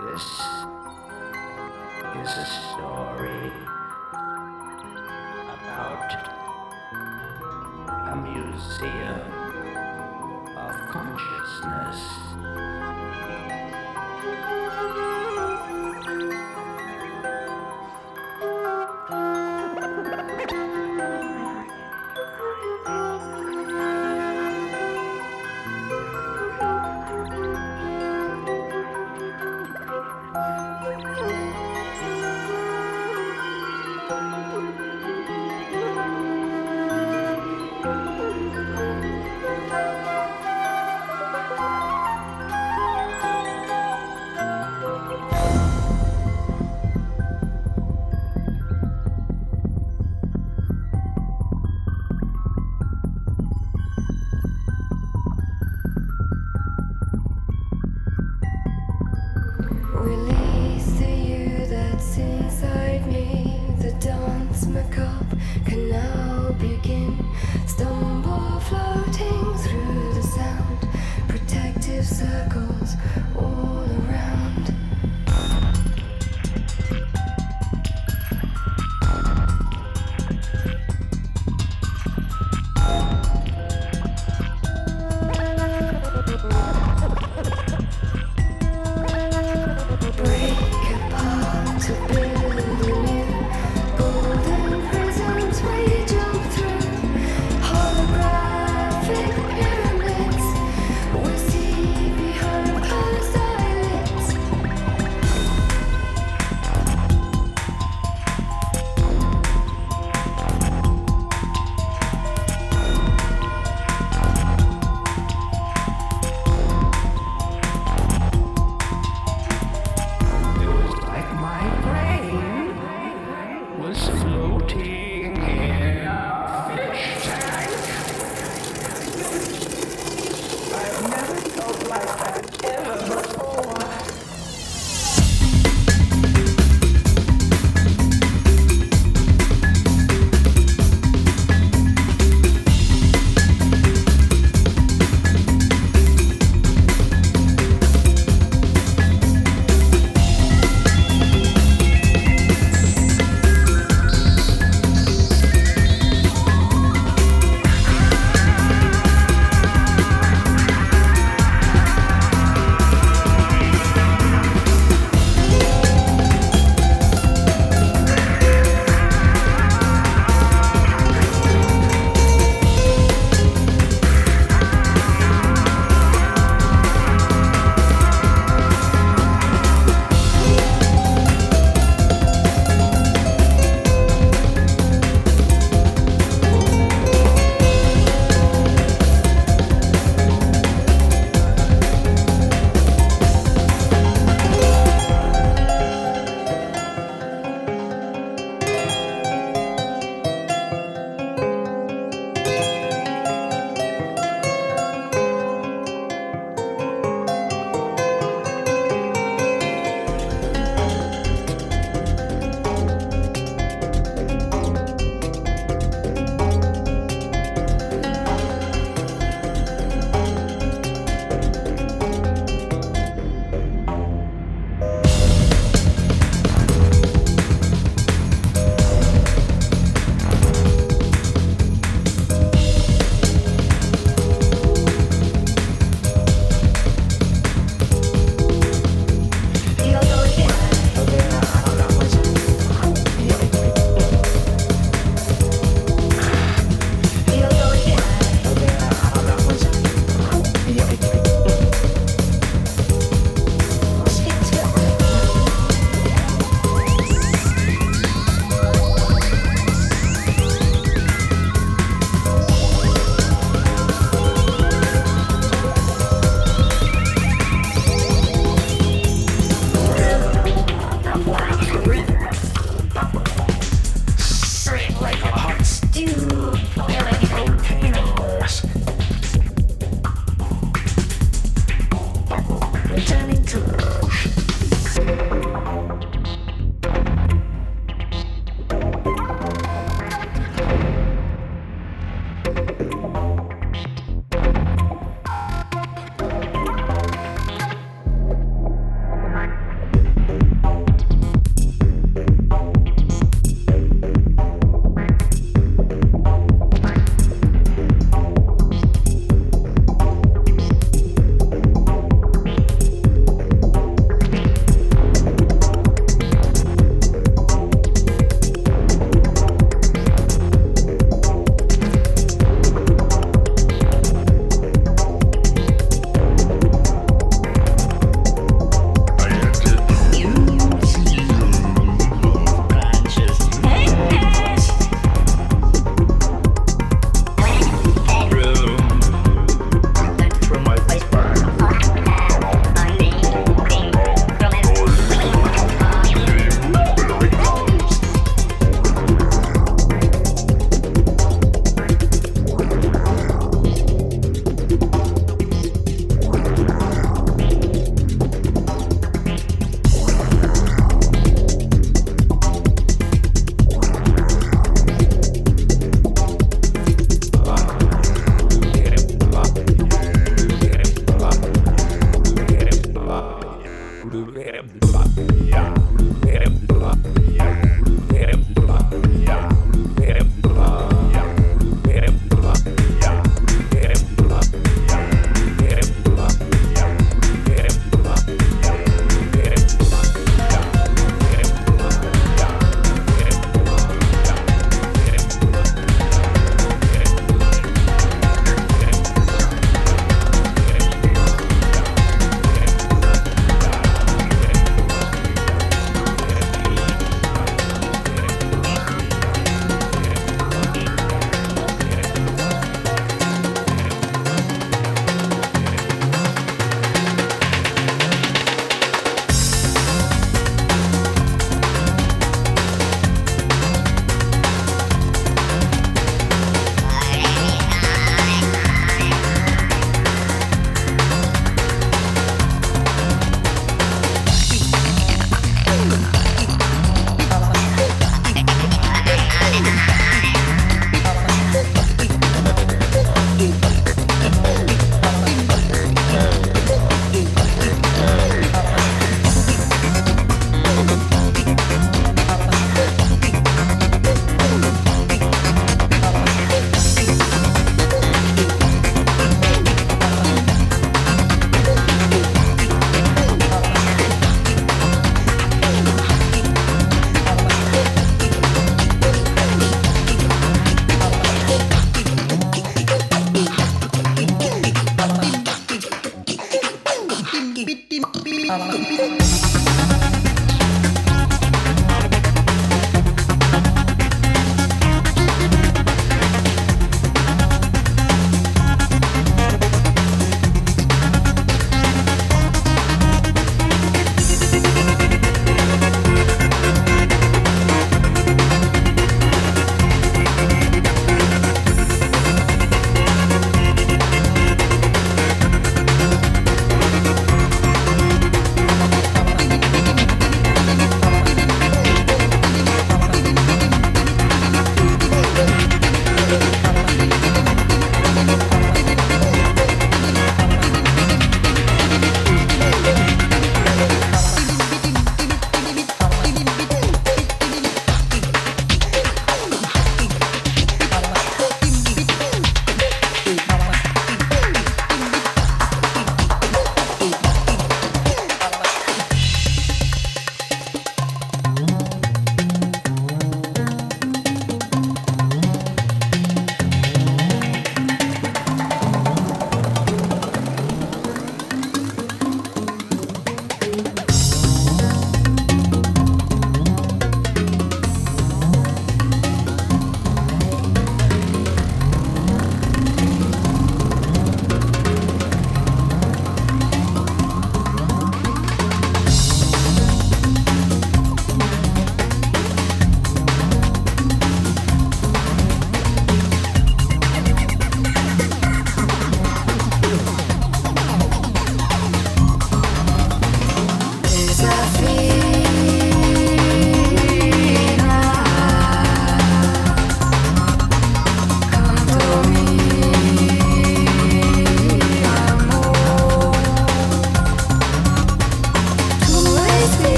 This is a story about a museum of consciousness.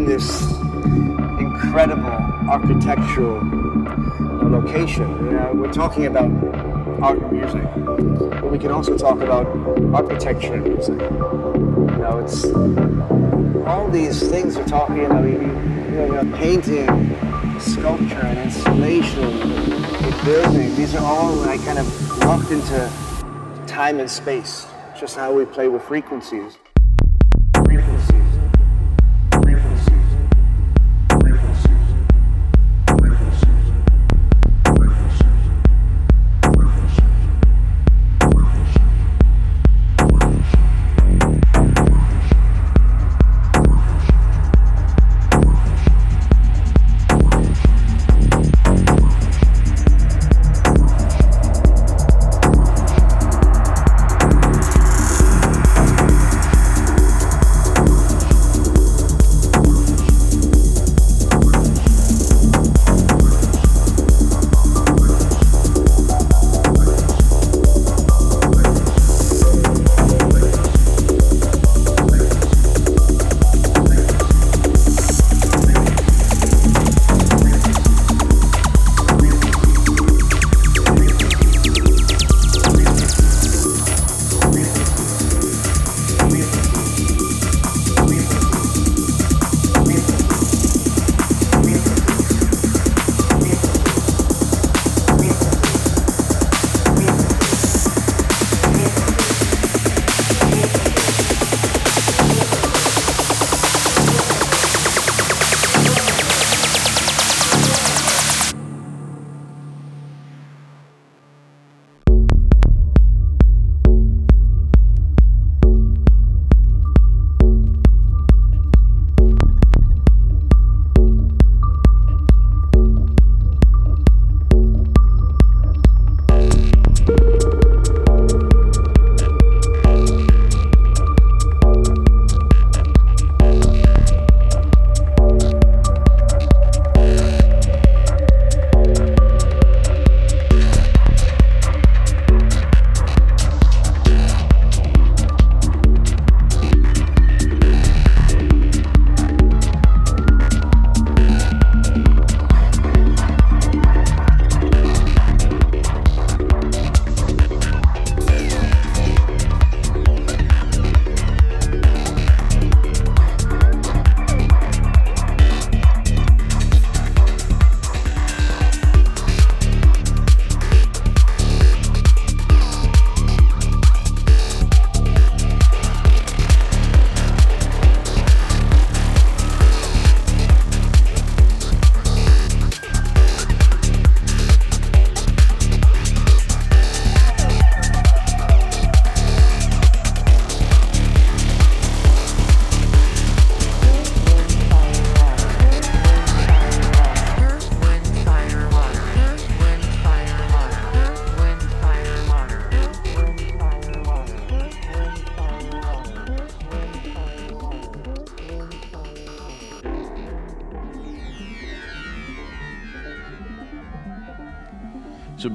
In this incredible architectural location. You know, we're talking about art and music, but we can also talk about architecture and music. You know, it's all these things we're talking. about. you, know, you know, painting, sculpture, and installation, and building. These are all like kind of locked into time and space. Just how we play with. Frequencies.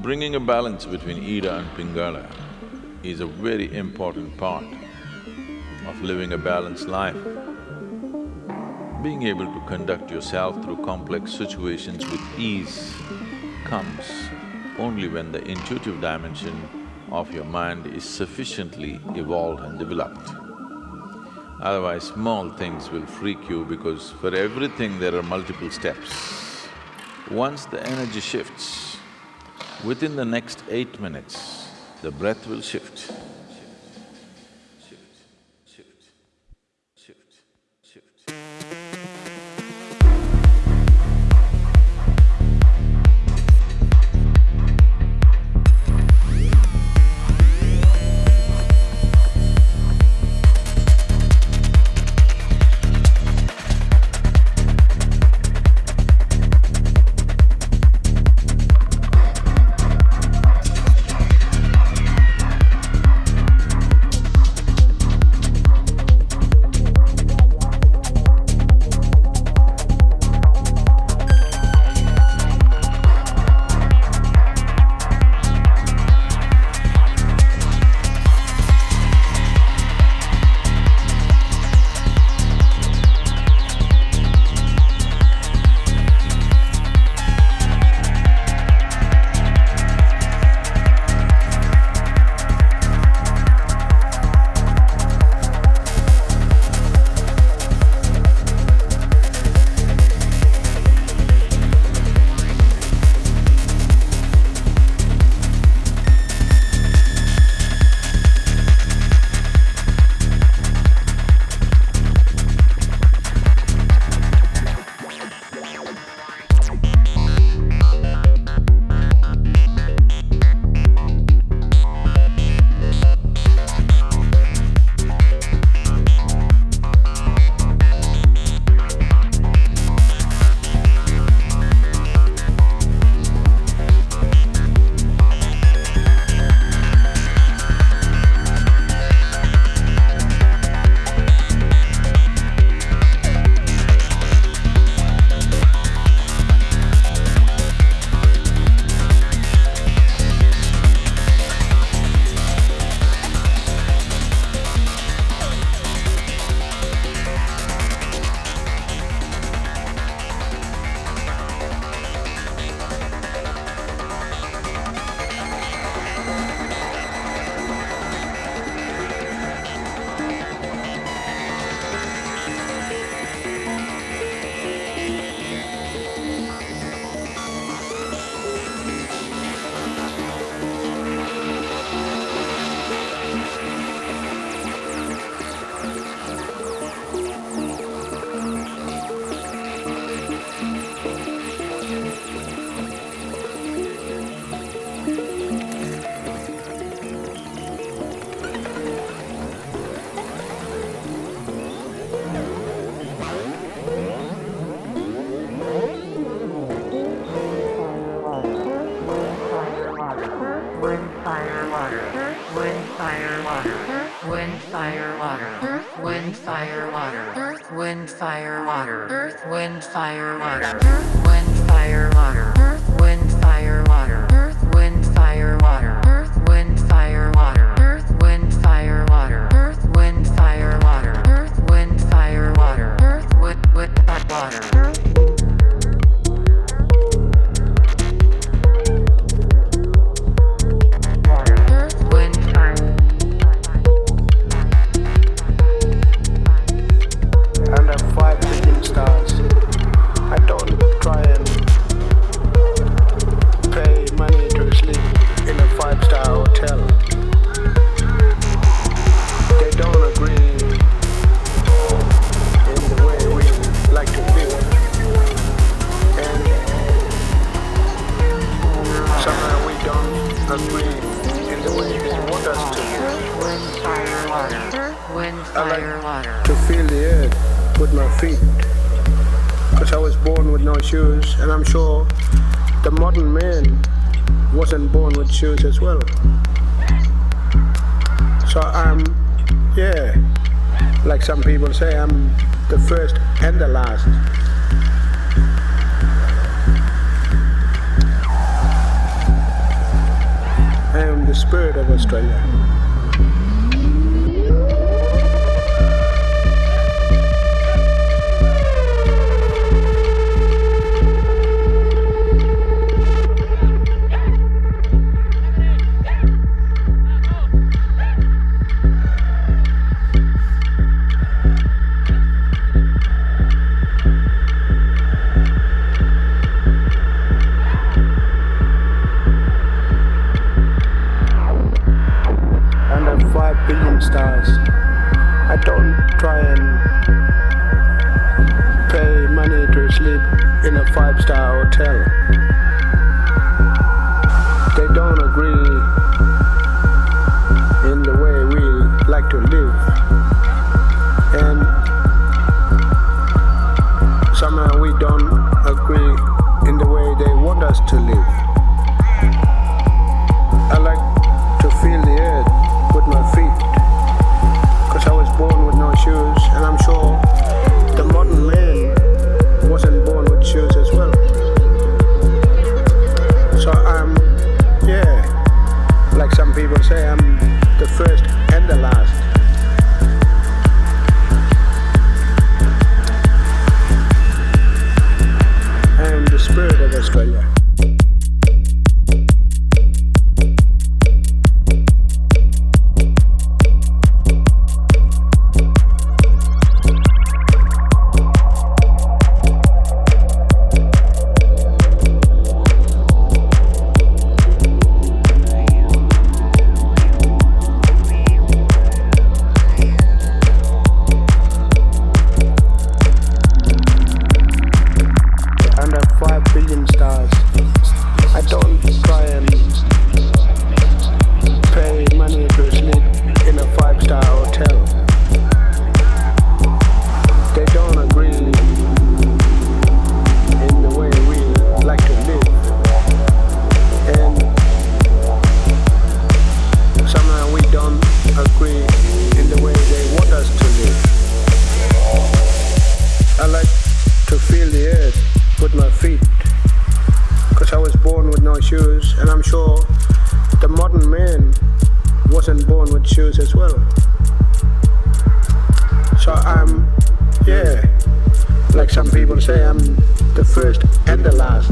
Bringing a balance between Ida and Pingala is a very important part of living a balanced life. Being able to conduct yourself through complex situations with ease comes only when the intuitive dimension of your mind is sufficiently evolved and developed. Otherwise, small things will freak you because for everything there are multiple steps. Once the energy shifts, within the next eight minutes, the breath will shift. Fire, water. earth, Wind, fire, water. Earth, wind, fire, water. Earth, wind, fire, water. Earth, wind, fire, water. Earth, wind, fire, water. Stars. I don't try and pay money to sleep in a five star hotel. They don't agree in the way we like to live. And somehow we don't agree in the way they want us to live. People say, I'm to feel the earth with my feet. Because I was born with no shoes, and I'm sure the modern man wasn't born with shoes as well. So I'm, yeah, like some people say, I'm the first and the last.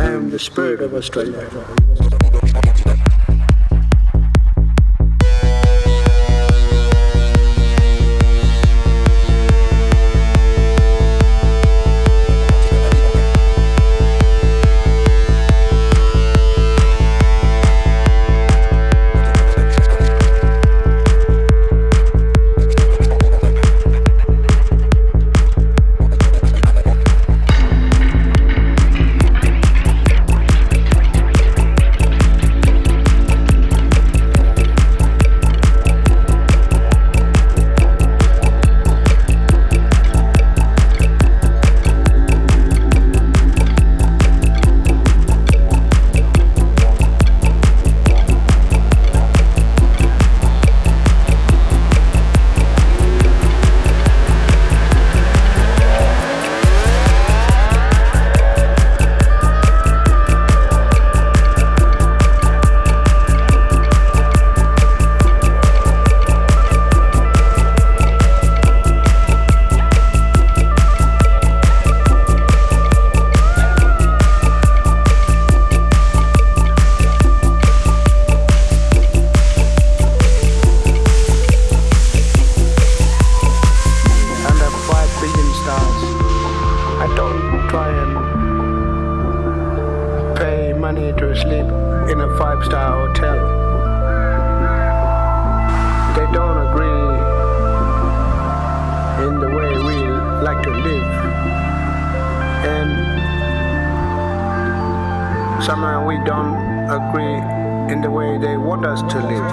I am the spirit of Australia. Sleep in a five star hotel. They don't agree in the way we like to live. And somehow we don't agree in the way they want us to live.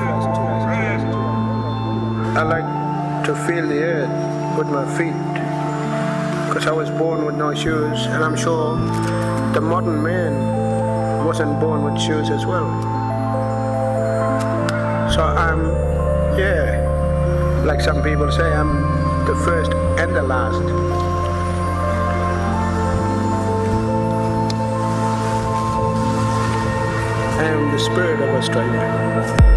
I like to feel the earth with my feet. Because I was born with no shoes, and I'm sure the modern man wasn't born with shoes as well. So I'm, yeah, like some people say, I'm the first and the last. I am the spirit of Australia.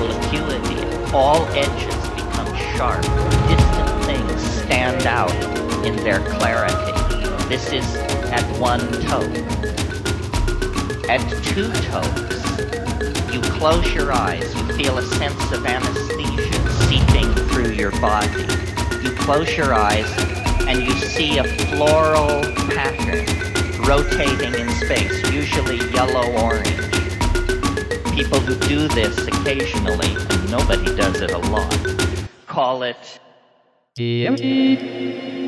Visual acuity. All edges become sharp. Distant things stand out in their clarity. This is at one toe. At two toes, you close your eyes, you feel a sense of anesthesia seeping through your body. You close your eyes and you see a floral pattern rotating in space, usually yellow-orange. People who do this occasionally, nobody does it a lot, call it Thank